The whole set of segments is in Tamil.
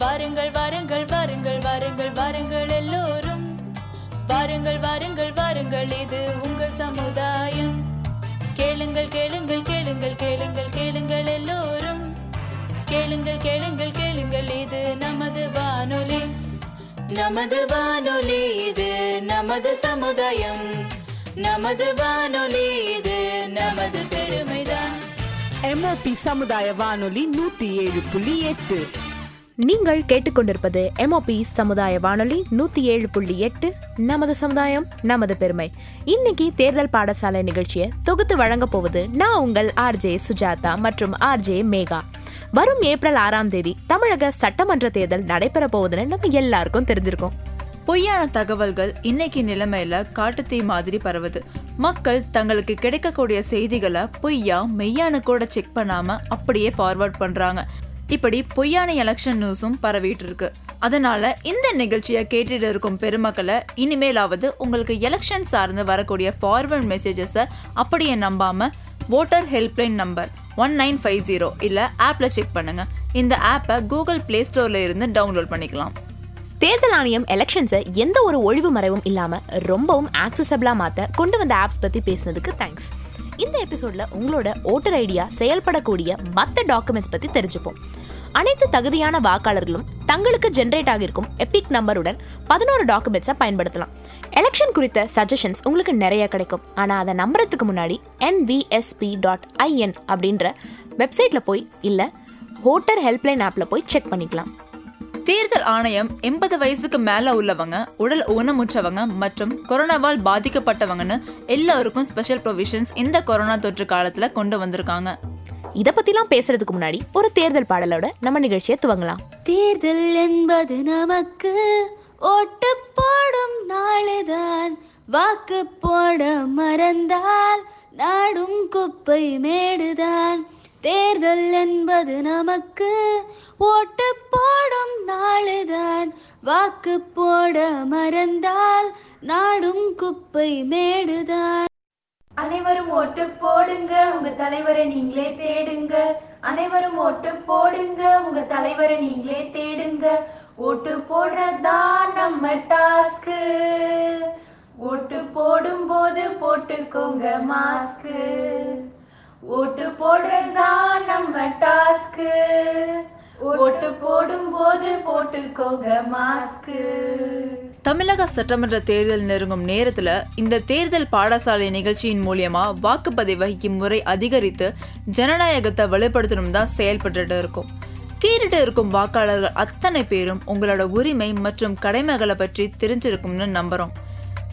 வாருங்கள் வாருங்கள் வாருங்கள் வாருங்கள் வாருங்கள் எல்லோரும். வாருங்கள் வாருங்கள் வாருங்கள் இது உங்கள் சமுதாயம். கேளுங்கள் கேளுங்கள் கேளுங்கள் கேளுங்கள் கேளுங்கள் எல்லோரும். கேளுங்கள் கேளுங்கள் கேளுங்கள் இது நமது வானொலி. நமது வானொலி இது நமது சமுதாயம். நமது வானொலி இது நமது பெருமைதான். எம்ஓபி சமுதாய வானொலி நூத்தி ஏழு புள்ளி எட்டு. நீங்கள் கேட்டுக்கொண்டிருப்பது எம்ஓபி சமுதாய வானொலி நூத்தி ஏழு புள்ளி எட்டு நமது சமுதாயம் நமது பெருமை. இன்னைக்கு தேர்தல் பாடசாலை நிகழ்ச்சியை தொகுத்து வழங்க போவது நான் உங்கள் ஆர்ஜே சுஜாதா மற்றும் ஆர்ஜே மேகா. வரும் ஏப்ரல் ஆறாம் தேதி தமிழக சட்டமன்ற தேர்தல் நடைபெற போகுதுன்னு நம்ம எல்லாருக்கும் தெரிஞ்சிருக்கோம். பொய்யான தகவல்கள் இன்னைக்கு நிலைமையில காட்டுத்தீ மாதிரி பரவுது. மக்கள் தங்களுக்கு கிடைக்கக்கூடிய செய்திகளை பொய்யா மெய்யான கூட செக் பண்ணாம அப்படியே ஃபார்வர்ட் பண்றாங்க. இப்படி பொய்யான எலெக்ஷன் நியூஸும் பரவிட்டு இருக்கு அதனால இந்த நிகழ்ச்சியை கேட்டுட்டு இருக்கும் பெருமக்களை இனிமேலாவது உங்களுக்கு எலெக்ஷன் சார்ந்து வரக்கூடிய ஃபார்வர்ட் மெசேஜஸை அப்படியே நம்பாம voter helpline number one nine five zero இல்லை ஆப்பில் செக் பண்ணுங்க. இந்த ஆப்பை கூகுள் ப்ளே ஸ்டோர்ல இருந்து டவுன்லோட் பண்ணிக்கலாம். தேர்தல் ஆணையம் எலெக்ஷன்ஸை எந்த ஒரு ஒழிவு மறைவும் இல்லாமல் ரொம்பவும் ஆக்சசபிளாக மாற்ற கொண்டு வந்த ஆப்ஸ் பற்றி பேசினதுக்கு தேங்க்ஸ் இந்த எபிசோட்ல உங்களோட ஓட்டர் ஐடியா செயல்படக்கூடிய மற்ற டாக்குமெண்ட்ஸ் பத்தி தெரிஞ்சுப்போம். அனைத்து தகுதியான வாக்காளர்களும் தங்களுக்கு ஜென்ரேட் ஆகியிருக்கும் எபிக் நம்பருடன் பதினோரு டாக்குமெண்ட்ஸை பயன்படுத்தலாம். எலெக்ஷன் குறித்த சஜஷன்ஸ் உங்களுக்கு நிறைய கிடைக்கும். ஆனால் அதை நம்புறதுக்கு முன்னாடி என்விஎஸ்பி டாட் ஐஎன் அப்படின்ற வெப்சைட்டில் போய் இல்லை ஹோட்டர் ஹெல்ப்லைன் ஆப்பில் போய் செக் பண்ணிக்கலாம். தேர்தல் ஆணையம் எண்பது வயசுக்கு மேல உள்ளவங்க உடல் ஊனமுற்றவங்க மற்றும் கொரோனாவால் பாதிக்கப்பட்டவங்கன்னு எல்லாருக்கும் ஸ்பெஷல் ப்ரொவிஷன்ஸ் இந்த கொரோனா தொற்று காலத்துல கொண்டு வந்திருக்காங்க. இதை பத்திலாம் பேசுறதுக்கு முன்னாடி ஒரு தேர்தல் பாடலோட நம்ம நிகழ்ச்சியை துவங்கலாம். தேர்தல் என்பது நமக்கு ஓட்டு போடும் நாளுதான். வாக்கு போட மறந்தால் நாடும் குப்பை மேடுதான். தேர்தல் என்பது நமக்கு ஓட்டு போடும் நாளுதான். வாக்கு போட மறந்தால் நாடும் குப்பை மேடுதான். அனைவரும் ஓட்டு போடுங்க உங்க தலைவரை நீங்களே தேடுங்க. அனைவரும் ஓட்டு போடுங்க உங்க தலைவரை நீங்களே தேடுங்க. ஓட்டு போடுறதான் நம்ம டாஸ்க்கு. ஓட்டு போடும்போது போட்டுக்கோங்க மாஸ்க்கு. ஓட்டு போடுறதுதான் நம்ம டாஸ்க்கு ஓட்டு போடும்போது போட்டுக்கோங்க மாஸ்க்கு தமிழக சட்டமன்ற தேர்தல் நெருங்கும் நேரத்துல இந்த தேர்தல் பாடசாலை நிகழ்ச்சியின் மூலியமா வகிக்கும் முறை அதிகரித்து ஜனநாயகத்தை வலுப்படுத்தணும் தான் செயல்பட்டு இருக்கும். கீறிட்டு இருக்கும் வாக்காளர்கள் அத்தனை பேரும் உங்களோட உரிமை மற்றும் கடமைகளை பற்றி தெரிஞ்சிருக்கும்னு நம்புறோம்.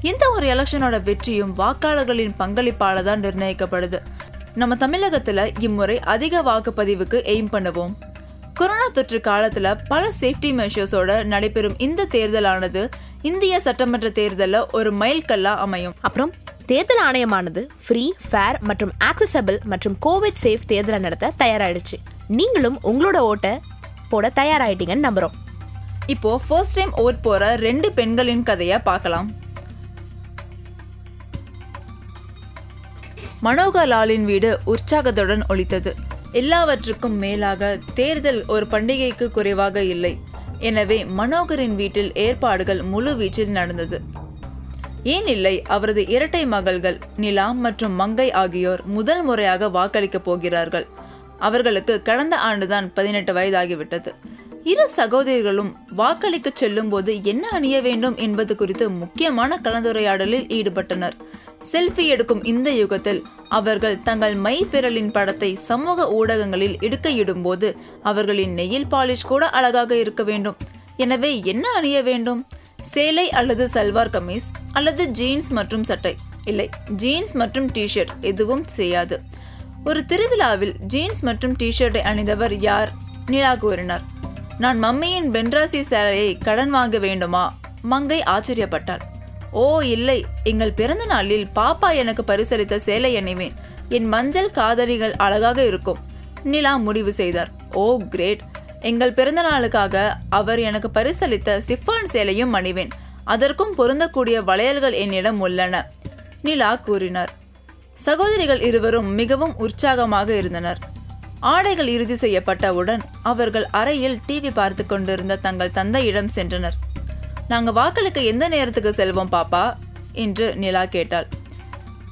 எந்த ஒரு எலெக்ஷனோட வெற்றியும் வாக்காளர்களின் பங்களிப்பால தான் நிர்ணயிக்கப்படுது. நம்ம தமிழகத்துல இம்முறை அதிக வாக்குப்பதிவுக்கு எய்ம் பண்ணுவோம். கொரோனா தொற்று காலத்துல பல சேஃப்டி மெஷர்ஸோட நடைபெறும் இந்த தேர்தலானது இந்திய சட்டமன்ற தேர்தல்ல ஒரு மைல்கல்லா அமையும். அப்புறம் தேர்தல் ஆணையமானது ஃப்ரீ ஃபேர் மற்றும் ஆக்சசபிள் மற்றும் கோவிட் சேஃப் தேர்தலை நடத்த தயாராயிடுச்சு. நீங்களும் உங்களோட ஓட்டை போட தயாராயிட்டீங்கன்னு நம்புறோம். இப்போ ஃபர்ஸ்ட் டைம் ஓட் போற ரெண்டு பெண்களின் கதையை பார்க்கலாம். மனோகர் லாலின் வீடு உற்சாகத்துடன் ஒழித்தது எல்லாவற்றுக்கும் மேலாக தேர்தல் ஒரு பண்டிகைக்கு குறைவாக இல்லை. எனவே மனோகரின் வீட்டில் ஏற்பாடுகள் முழு வீச்சில் நடந்தது. ஏன் இல்லை? அவரது இரட்டை மகள்கள் நிலா மற்றும் மங்கை ஆகியோர் முதல் முறையாக வாக்களிக்கப் போகிறார்கள். அவர்களுக்கு கடந்த ஆண்டுதான் பதினெட்டு வயதாகிவிட்டது. இரு சகோதரிகளும் வாக்களிக்க செல்லும் போது என்ன அணிய வேண்டும் என்பது குறித்து முக்கியமான கலந்துரையாடலில் ஈடுபட்டனர். செல்ஃபி எடுக்கும் இந்த யுகத்தில் அவர்கள் தங்கள் மை விரலின் படத்தை சமூக ஊடகங்களில் இடுக்கையிடும் போது அவர்களின் நெயில் பாலிஷ் கூட அழகாக இருக்க வேண்டும். எனவே என்ன அணிய வேண்டும்? சேலை அல்லது சல்வார் கமீஸ் அல்லது ஜீன்ஸ் மற்றும் சட்டை? இல்லை ஜீன்ஸ் மற்றும் டிஷர்ட் எதுவும் செய்யாது. ஒரு திருவிழாவில் ஜீன்ஸ் மற்றும் டிஷர்ட்டை அணிந்தவர் யார்? நிலா கூறினார் நான் மம்மியின் பென்ராசி சேலையை கடன் வாங்க வேண்டுமா? மங்கை ஆச்சரியப்பட்டாள் ஓ இல்லை. எங்கள் பிறந்த நாளில் பாப்பா எனக்கு பரிசளித்த சேலை அணிவேன். என் மஞ்சள் காதலிகள் அழகாக இருக்கும். நிலா முடிவு செய்தார். Oh great. எங்கள் பிறந்த நாளுக்காக அவர் எனக்கு பரிசளித்த சிஃபான் சேலையும் அணிவேன். அதற்கும் பொருந்தக்கூடிய வளையல்கள் என்னிடம் உள்ளன. நிலா கூறினார். சகோதரிகள் இருவரும் மிகவும் உற்சாகமாக இருந்தனர். ஆடைகள் இறுதி செய்யப்பட்டவுடன் அவர்கள் அறையில் டிவி பார்த்து கொண்டிருந்த தங்கள் தந்தையிடம் சென்றனர். நாங்கள் வாக்களிக்க எந்த நேரத்துக்கு செல்வோம் பாப்பா? என்று நிலா கேட்டாள்.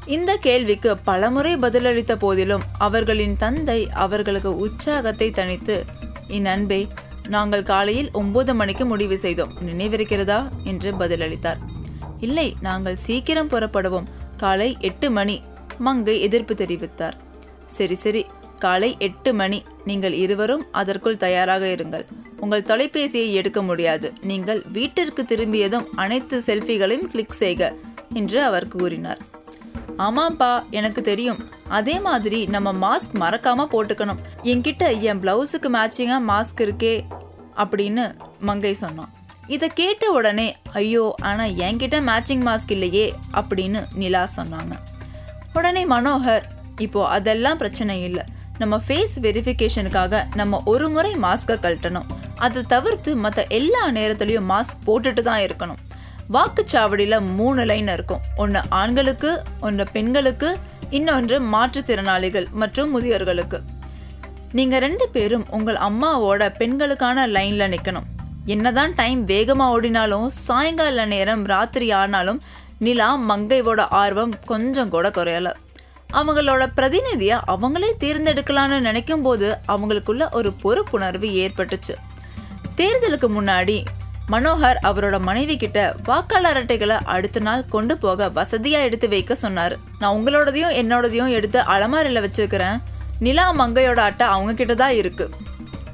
இந்த கேள்விக்கு பலமுறை பதிலளித்த போதிலும் அவர்களின் தந்தை அவர்களுக்கு உற்சாகத்தை தணித்து என் அன்பே நாங்கள் காலையில் ஒன்பது மணிக்கு முடிவு செய்தோம். நினைவிருக்கிறதா? என்று பதிலளித்தார். இல்லை நாங்கள் சீக்கிரம் புறப்படுவோம். காலை எட்டு மணி மங்கை எதிர்ப்பு தெரிவித்தார். சரி சரி. காலை எட்டு மணி. நீங்கள் இருவரும் அதற்குள் தயாராக இருங்கள். உங்கள் தொலைபேசியை எடுக்க முடியாது. நீங்கள் வீட்டிற்கு திரும்பியதும் அனைத்து செல்ஃபிகளையும் கிளிக் செய்க என்று அவர் கூறினார். ஆமாப்பா எனக்கு தெரியும். அதே மாதிரி நம்ம மாஸ்க் மறக்காம போட்டுக்கணும். என்கிட்ட என் பிளவுஸுக்கு மேட்சிங்கா மாஸ்க் இருக்கே அப்படின்னு மங்கை சொன்னான். இதை கேட்ட உடனே ஐயோ ஆனா என்கிட்ட மேட்சிங் மாஸ்க் இல்லையே அப்படின்னு நிலா சொன்னாங்க. உடனே மனோகர் இப்போ அதெல்லாம் பிரச்சனை இல்லை. நம்ம ஃபேஸ் வெரிஃபிகேஷனுக்காக நம்ம ஒரு முறை மாஸ்கை கழட்டணும். அதை தவிர்த்து மற்ற எல்லா நேரத்துலையும் மாஸ்க் போட்டுட்டு தான் இருக்கணும். வாக்குச்சாவடியில் மூணு லைன் இருக்கும். ஒன்று ஆண்களுக்கு ஒன்று பெண்களுக்கு இன்னொன்று மாற்றுத்திறனாளிகள் மற்றும் முதியோர்களுக்கு. நீங்கள் ரெண்டு பேரும் உங்கள் அம்மாவோட பெண்களுக்கான லைனில் நிற்கணும் என்னதான் டைம் வேகமாக ஓடினாலும் சாயங்கால நேரம் ராத்திரி ஆனாலும் நிலா மங்கையோட ஆர்வம் கொஞ்சம் கூட குறையலை. அவங்களோட பிரதிநிதியை அவங்களே தேர்ந்தெடுக்கலான்னு நினைக்கும் போது அவங்களுக்குள்ள ஒரு பொறுப்புணர்வு ஏற்பட்டுச்சு. தேர்தலுக்கு முன்னாடி மனோகர் அவரோட மனைவி கிட்ட வாக்காளர் அட்டைகளை அடுத்த நாள் கொண்டு போக வசதியா எடுத்து வைக்க சொன்னார். நான் உங்களோடதையும் என்னோடதையும் எடுத்து அலமாரில வச்சிருக்கிறேன். நிலா மங்கையோட அட்டை அவங்க கிட்ட தான் இருக்கு.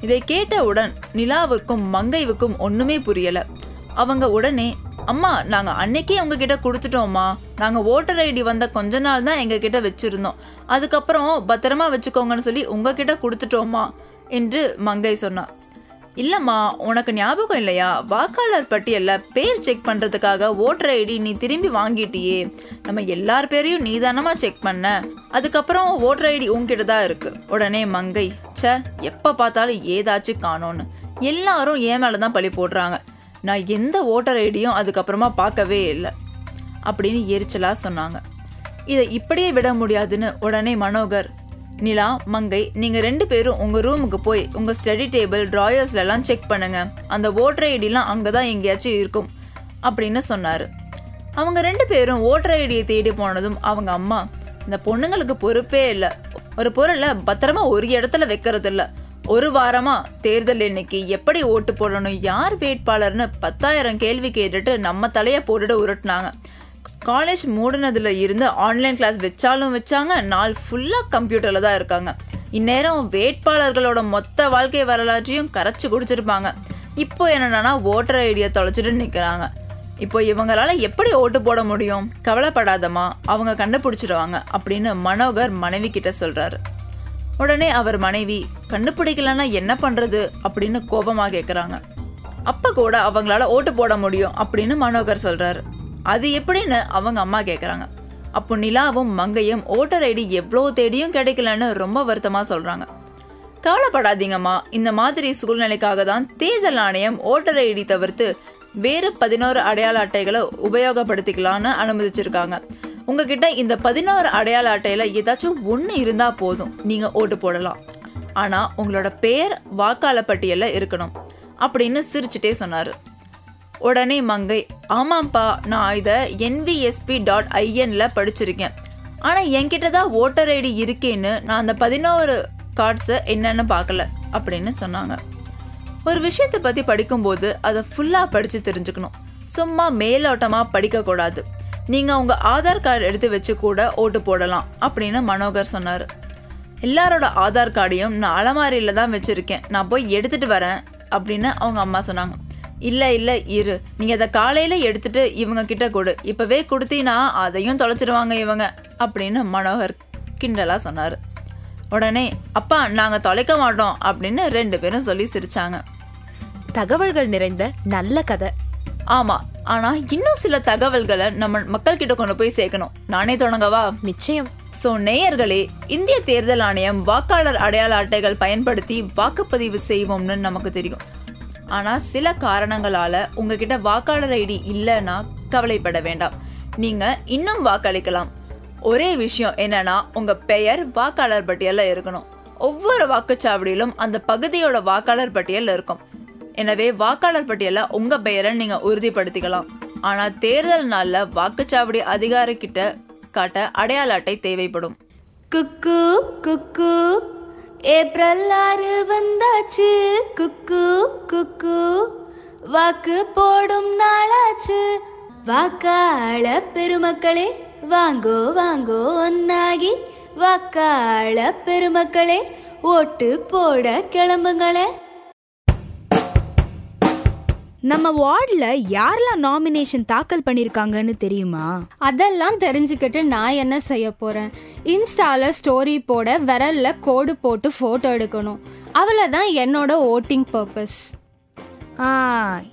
இதை கேட்டவுடன் நிலாவுக்கும் மங்கைவுக்கும் ஒண்ணுமே புரியல. அவங்க உடனே அம்மா நாங்கள் அன்னைக்கே உங்ககிட்ட கொடுத்துட்டோம்மா. நாங்கள் ஓட்டர் ஐடி வந்த கொஞ்ச நாள் தான் எங்ககிட்ட வச்சுருந்தோம். அதுக்கப்புறம் பத்திரமா வச்சுக்கோங்கன்னு சொல்லி உங்ககிட்ட கொடுத்துட்டோமா என்று மங்கை சொன்னான் இல்லைம்மா உனக்கு ஞாபகம் இல்லையா? வாக்காளர் பட்டியலில் பேர் செக் பண்ணுறதுக்காக ஓட்டர் ஐடி நீ திரும்பி வாங்கிட்டியே. நம்ம எல்லார் பேரையும் நீதானமாக செக் பண்ண. அதுக்கப்புறம் ஓட்டர் ஐடி உங்ககிட்ட தான் இருக்குது உடனே மங்கை ச்சே எப்போ பார்த்தாலும் ஏதாச்சும் காணோன்னு. எல்லாரும் ஏன் மேலே தான் பழி போடுறாங்க. நான் எந்த ஓட்டர் ஐடியும் அதுக்கப்புறமா பார்க்கவே இல்லை அப்படின்னு எரிச்சலாக சொன்னாங்க. இதை இப்படியே விட முடியாதுன்னு உடனே மனோகர் நிலா மங்கை நீங்கள் ரெண்டு பேரும் உங்கள் ரூமுக்கு போய் உங்கள் ஸ்டடி டேபிள் ட்ராயர்ஸ்லலாம் செக் பண்ணுங்க. அந்த ஓட்டர் ஐடிலாம் அங்கே தான் எங்கேயாச்சும் இருக்கும் அப்படின்னு சொன்னார். அவங்க ரெண்டு பேரும் ஓட்டர் ஐடியை தேடி போனதும் அவங்க அம்மா இந்த பொண்ணுங்களுக்கு பொறுப்பே இல்லை. ஒரு பொருளை பத்திரமா ஒரு இடத்துல வைக்கிறது இல்லை ஒரு வாரமா தேர்தல் இன்னைக்கு எப்படி ஓட்டு போடணும் யார் வேட்பாளர்னு பத்தாயிரம் கேள்வி கேட்டுட்டு நம்ம தலையை போட்டுட்டு உருட்டுனாங்க. காலேஜ் மூடினதுல இருந்து ஆன்லைன் கிளாஸ் வச்சாலும் வச்சாங்க நாள் ஃபுல்லாக கம்ப்யூட்டரில் தான் இருக்காங்க. இந்நேரம் வேட்பாளர்களோட மொத்த வாழ்க்கை வரலாற்றையும் கரைச்சி குடிச்சிருப்பாங்க. இப்போ என்னென்னா ஓட்டர் ஐடியை தொலைச்சிட்டு நிற்கிறாங்க இப்போ இவங்களால எப்படி ஓட்டு போட முடியும்? கவலைப்படாதமா அவங்க கண்டுபிடிச்சிடுவாங்க அப்படின்னு மனோகர் மனைவி கிட்ட சொல்றாரு. உடனே அவர் மனைவி கண்டுபிடிக்கலன்னா என்ன பண்றது? அப்படின்னு கோபமா கேட்குறாங்க அப்ப கூட அவங்களால ஓட்டு போட முடியும் அப்படின்னு மனோகர் சொல்றாரு. அது எப்படின்னு அவங்க அம்மா கேட்குறாங்க அப்போ நிலாவும் மங்கையும் ஓட்டர் ஐடி எவ்வளோ தேடியும் கிடைக்கலன்னு ரொம்ப வருத்தமாக சொல்கிறாங்க கவலைப்படாதீங்கம்மா. இந்த மாதிரி சூழ்நிலைக்காக தான் தேர்தல் ஆணையம் ஓட்டர் ஐடி தவிர்த்து வேறு பதினோரு அடையாள அட்டைகளை உபயோகப்படுத்திக்கலாம்னு அனுமதிச்சிருக்காங்க. உங்ககிட்ட இந்த பதினோரு அடையாள அட்டையில் ஏதாச்சும் ஒன்று இருந்தால் போதும். நீங்கள் ஓட்டு போடலாம். ஆனால் உங்களோட பெயர் வாக்காளர் பட்டியலில் இருக்கணும். அப்படின்னு சிரிச்சுட்டே சொன்னார். உடனே மங்கை ஆமாம்ப்பா நான் இதை என்விஎஸ்பி டாட் ஐஎனில் படிச்சிருக்கேன். ஆனால் என்கிட்ட தான் ஓட்டர் ஐடி இருக்கேன்னு நான் அந்த பதினோரு கார்ட்ஸை என்னென்னு பார்க்கல அப்படின்னு சொன்னாங்க. ஒரு விஷயத்தை பற்றி படிக்கும்போது அதை ஃபுல்லாக படித்து தெரிஞ்சுக்கணும். சும்மா மேலோட்டமாக படிக்கக்கூடாது. நீங்கள் உங்கள் ஆதார் கார்டு எடுத்து வச்சு கூட ஓட்டு போடலாம் அப்படின்னு மனோகர் சொன்னார். எல்லாரோட ஆதார் கார்டையும் நான் அலமாரியில் தான் வச்சுருக்கேன். நான் போய் எடுத்துகிட்டு வரேன் அப்படின்னு அவங்க அம்மா சொன்னாங்க. இல்லை இல்லை இரு. நீங்கள் அதை காலையில் எடுத்துட்டு இவங்க கிட்ட கொடு. இப்போவே கொடுத்தீங்கன்னா அதையும் தொலைச்சிடுவாங்க இவங்க அப்படின்னு மனோகர் கிண்டலாக சொன்னார். உடனே அப்பா நாங்கள் தொலைக்க மாட்டோம் அப்படின்னு ரெண்டு பேரும் சொல்லி சிரித்தாங்க தகவல்கள் நிறைந்த நல்ல கதை. ஆமா ஆனா இன்னும் சில தகவல்களை நம்ம மக்கள் கிட்ட கொண்டு போய் சேர்க்கணும். நானே தொடங்கவா? நிச்சயம். சோ நேயர்களே இந்திய தேர்தல் ஆணையம் வாக்காளர் அடையாள அட்டைகள் பயன்படுத்தி வாக்குப்பதிவு செய்வோம்னு நமக்கு தெரியும். ஆனா சில காரணங்களால உங்ககிட்ட வாக்காளர் ஐடி இல்லைன்னா கவலைப்பட வேண்டாம். நீங்க இன்னும் வாக்களிக்கலாம். ஒரே விஷயம் என்னன்னா உங்க பெயர் வாக்காளர் பட்டியல்ல இருக்கணும். ஒவ்வொரு வாக்குச்சாவடியிலும் அந்த பகுதியோட வாக்காளர் பட்டியல் இருக்கும். எனவே வாக்காளர் பட்டியல உங்க பெயரை நீங்க உறுதிப்படுத்திக்கலாம். ஆனா தேர்தல் நாள்ல வாக்குச்சாவடி அதிகாரிக்கிட்ட காட்ட அடையாள அட்டை தேவைப்படும். குக்கு குக்கு. ஏப்ரல் ஆறு வந்தாச்சு. குக்கு குக்கு. வாக்கு போடும் நாளாச்சு. வாக்காள பெருமக்களே வாங்கோ வாங்கோ ஒன்னாகி வாக்காள பெருமக்களே ஓட்டு போட கிளம்புங்களே. நம்ம வார்டில் யாரெல்லாம் நாமினேஷன் தாக்கல் பண்ணியிருக்காங்கன்னு தெரியுமா? அதெல்லாம் தெரிஞ்சுக்கிட்டு நான் என்ன செய்ய போகிறேன் இன்ஸ்டாவில் ஸ்டோரி போட விரல்ல கோடு போட்டு ஃபோட்டோ எடுக்கணும். அவ்வளோதான் என்னோட ஓட்டிங் பர்பஸ் ஆ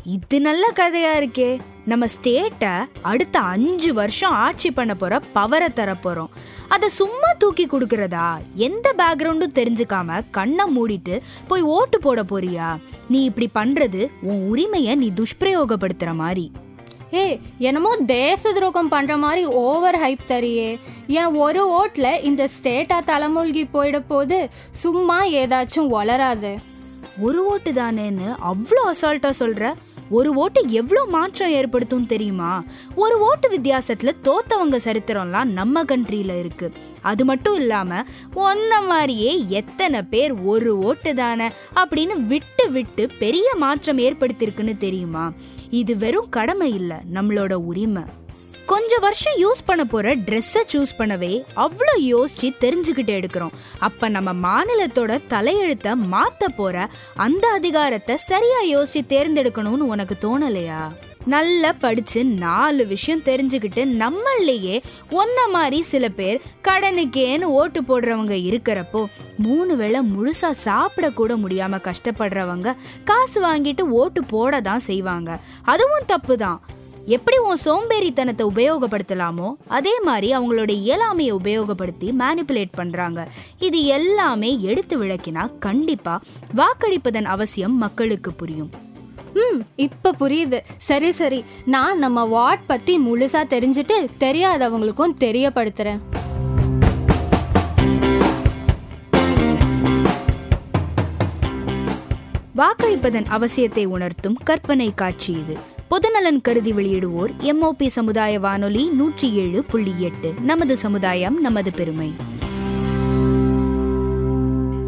இது நல்ல கதையா இருக்கே. நம்ம ஸ்டேட்டை அடுத்த அஞ்சு வருஷம் ஆட்சி பண்ண போற பவரை தர போறோம். அதை சும்மா தூக்கி கொடுக்கறதா? எந்த பேக்ரவுண்டும் தெரிஞ்சுக்காம கண்ணை மூடிட்டு போய் ஓட்டு போட போறியா? நீ இப்படி பண்றது உன் உரிமையை நீ துஷ்பிரயோகப்படுத்துற மாதிரி. ஏய் என்னமோ தேச துரோகம் பண்ணுற மாதிரி ஓவர் ஹைப் தரியே. என் ஒரு ஓட்டில் இந்த ஸ்டேட்டாக தலைமூழ்கி போயிட போது சும்மா ஏதாச்சும் வளராது. ஒரு ஓட்டு தானேன்னு அவ்வளோ அசால்ட்டா சொல்ற? ஒரு ஓட்டு எவ்வளோ மாற்றம் ஏற்படுத்தும் தெரியுமா? ஒரு ஓட்டு வித்தியாசத்தில் தோத்தவங்க சரித்திரம்லாம் நம்ம கண்ட்ரியில் இருக்குது அது மட்டும் இல்லாமல் ஒன்ன மாதிரியே எத்தனை பேர் ஒரு ஓட்டு தானே அப்படின்னு விட்டு விட்டு பெரிய மாற்றம் ஏற்படுத்தியிருக்குன்னு தெரியுமா? இது வெறும் கடமை இல்லை நம்மளோட உரிமை. கொஞ்ச வருஷம் யூஸ் பண்ண போற ட்ரெஸ்ஸை சூஸ் பண்ணவே அவ்வளோ யோசிச்சு தெரிஞ்சுக்கிட்டு எடுக்கிறோம். அப்ப நம்ம மாநிலத்தோட தலையெழுத்தை மாத்த போற அந்த அதிகாரத்தை சரியா யோசிச்சு தேர்ந்தெடுக்கணும்னு உனக்கு தோணலையா? நல்லா படிச்சு நாலு விஷயம் தெரிஞ்சுக்கிட்டு நம்மளையே ஒன்ன மாதிரி சில பேர் கடனுக்கேன்னு ஓட்டு போடுறவங்க இருக்கிறப்போ மூணு வேளை முழுசா சாப்பிடக்கூட முடியாமல் முடியாம கஷ்டப்படுறவங்க காசு வாங்கிட்டு ஓட்டு போட தான் செய்வாங்க. அதுவும் தப்பு தான் எப்படி உன் சோம்பேறித்தனத்தை உபயோகப்படுத்தலாமோ அதே மாதிரி அவங்களோட இயலாமையை உபயோகப்படுத்தி மேனிப்புலேட் பண்றாங்க. இது எல்லாமே எடுத்து விளக்கினா கண்டிப்பா வாக்களிப்பதன் அவசியம் மக்களுக்கு புரியும். ம் இப்போ புரியுது. சரி சரி. நான் நம்ம வார்ட் பற்றி முழுசாக தெரிஞ்சுட்டு தெரியாதவங்களுக்கும் தெரியப்படுத்துகிறேன் வாக்களிப்பதன் அவசியத்தை உணர்த்தும் கற்பனை காட்சி இது. பொதுநலன் கருதி வெளியிடுவோர் எம்ஓபி சமுதாய வானொலி நூற்றி ஏழு புள்ளி எட்டு. நமது சமுதாயம் நமது பெருமை.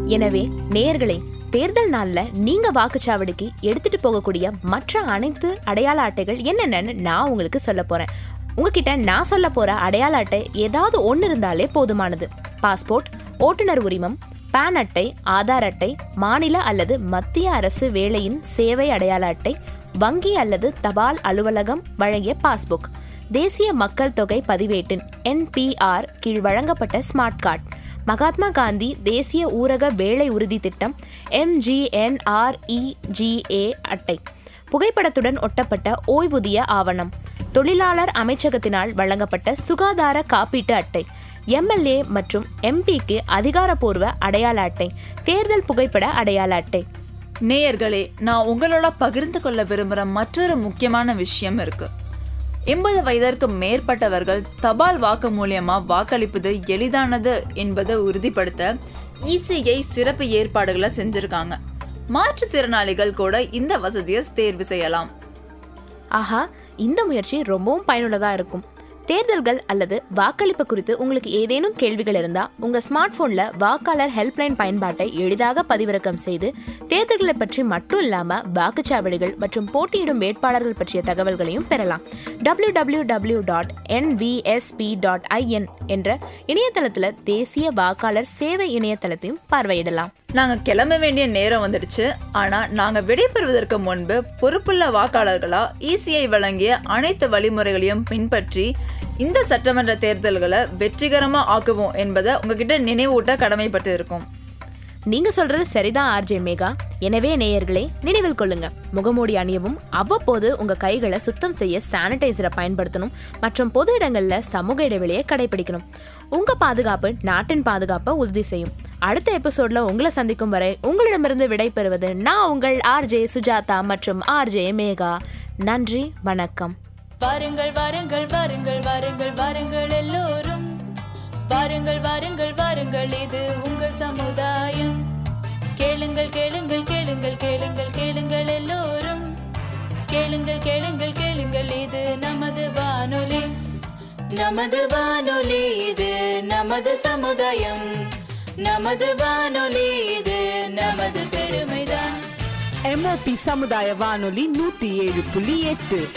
எனவே நேயர்களே தேர்தல் நாள்ல நீங்க வாக்குச்சாவடிக்கு எடுத்துட்டு போகக்கூடிய மற்ற அனைத்து அடையாள அட்டைகள் என்னென்னு நான் உங்களுக்கு சொல்ல போறேன். உங்ககிட்ட நான் சொல்ல போற அடையாள அட்டை ஏதாவது ஒன்று இருந்தாலே போதுமானது. பாஸ்போர்ட் ஓட்டுநர் உரிமம் பேன் அட்டை ஆதார் அட்டை மாநில அல்லது மத்திய அரசு வேலையின் சேவை அடையாள அட்டை வங்கி அல்லது தபால் அலுவலகம் வழங்கிய பாஸ்புக். தேசிய மக்கள் தொகை பதிவேட்டின் என்பிஆர் கீழ் வழங்கப்பட்ட ஸ்மார்ட் கார்டு. மகாத்மா காந்தி தேசிய ஊரக வேலை உறுதி திட்டம் எம்ஜிஎன்ஆர்இஜிஏ அட்டை. புகைப்படத்துடன் ஒட்டப்பட்ட ஓய்வூதிய ஆவணம். தொழிலாளர் அமைச்சகத்தினால் வழங்கப்பட்ட சுகாதார காப்பீட்டு அட்டை. எம்எல்ஏ மற்றும் எம்பிக்கு அதிகாரப்பூர்வ அடையாள அட்டை. தேர்தல் புகைப்பட அடையாள அட்டை. நேயர்களே நான் உங்களோட பகிர்ந்து கொள்ள விரும்புகிற மற்றொரு முக்கியமான விஷயம் இருக்கு. எண்பது வயதிற்கு மேற்பட்டவர்கள் தபால் வாக்கு மூலியமா வாக்களிப்பது எளிதானது என்பதை உறுதிப்படுத்த இசிஐ சிறப்பு ஏற்பாடுகளை செஞ்சிருக்காங்க. மாற்றுத்திறனாளிகள் கூட இந்த வசதியை தேர்வு செய்யலாம். ஆஹா இந்த முயற்சி ரொம்பவும் பயனுள்ளதா இருக்கும். தேர்தல்கள் அல்லது வாக்களிப்பு குறித்து உங்களுக்கு ஏதேனும் கேள்விகள் இருந்தா உங்க ஸ்மார்ட் போன்ல வாக்காளர் ஹெல்ப்லைன் பயன்பாட்டை எளிதாக பதிவிறக்கம் செய்து தேர்தல்களை பற்றி மட்டும் இல்லாம வாக்குச்சாவடிகள் மற்றும் போட்டியிடும் வேட்பாளர்கள் பற்றிய தகவல்களையும் பெறலாம். W W W dot NVSP dot IN என்ற இணையதளத்துல தேசிய வாக்காளர் சேவை இணையதளத்தையும் பார்வையிடலாம். நாங்கள் கிளம்ப வேண்டிய நேரம் வந்துடுச்சு. ஆனால் நாங்கள் விடைபெறுவதற்கு முன்பு பொறுப்புள்ள வாக்காளர்களாக இசிஐ வழங்கிய அனைத்து வழிமுறைகளையும் பின்பற்றி இந்த சட்டமன்ற தேர்தல்களை வெற்றிகரமாக ஆக்குவோம் என்பதை உங்ககிட்ட நினைவூட்ட கடமைப்பட்டு நீங்கள் நீங்க சொல்றது சரிதான் ஆர்ஜே மேகா. எனவே நேயர்களே நினைவில் கொள்ளுங்க. முகமூடி அணியவும் அவ்வப்போது உங்க கைகளை சுத்தம் செய்ய சானிடைசரை பயன்படுத்தணும் மற்றும் பொது இடங்கள்ல சமூக இடைவெளியை கடைபிடிக்கணும். உங்க பாதுகாப்பு நாட்டின் பாதுகாப்பை உறுதி செய்யும். அடுத்த எபிசோட்ல உங்களை சந்திக்கும் வரை உங்களிடமிருந்து விடைபெறுவது நான் உங்கள் ஆர்ஜே சுஜாதா மற்றும் ஆர்ஜே மேகா. நன்றி வணக்கம். வாருங்கள் வாருங்கள் வாருங்கள் வாருங்கள் வாருங்கள் எல்லோரும். வாருங்கள் வாருங்கள் வாருங்கள் இது உங்கள் சமுதாயம். கேளுங்கள் கேளுங்கள் கேளுங்கள் கேளுங்கள் கேளுங்கள் எல்லோரும். கேளுங்கள் கேளுங்கள் கேளுங்கள் இது நமது வானொலி. நமது வானொலி இது நமது சமுதாயம். நமது வானொலி இது நமது பெருமைதான். எம்ஓபி சமுதாய வானொலி நூத்தி ஏழு புள்ளி எட்டு.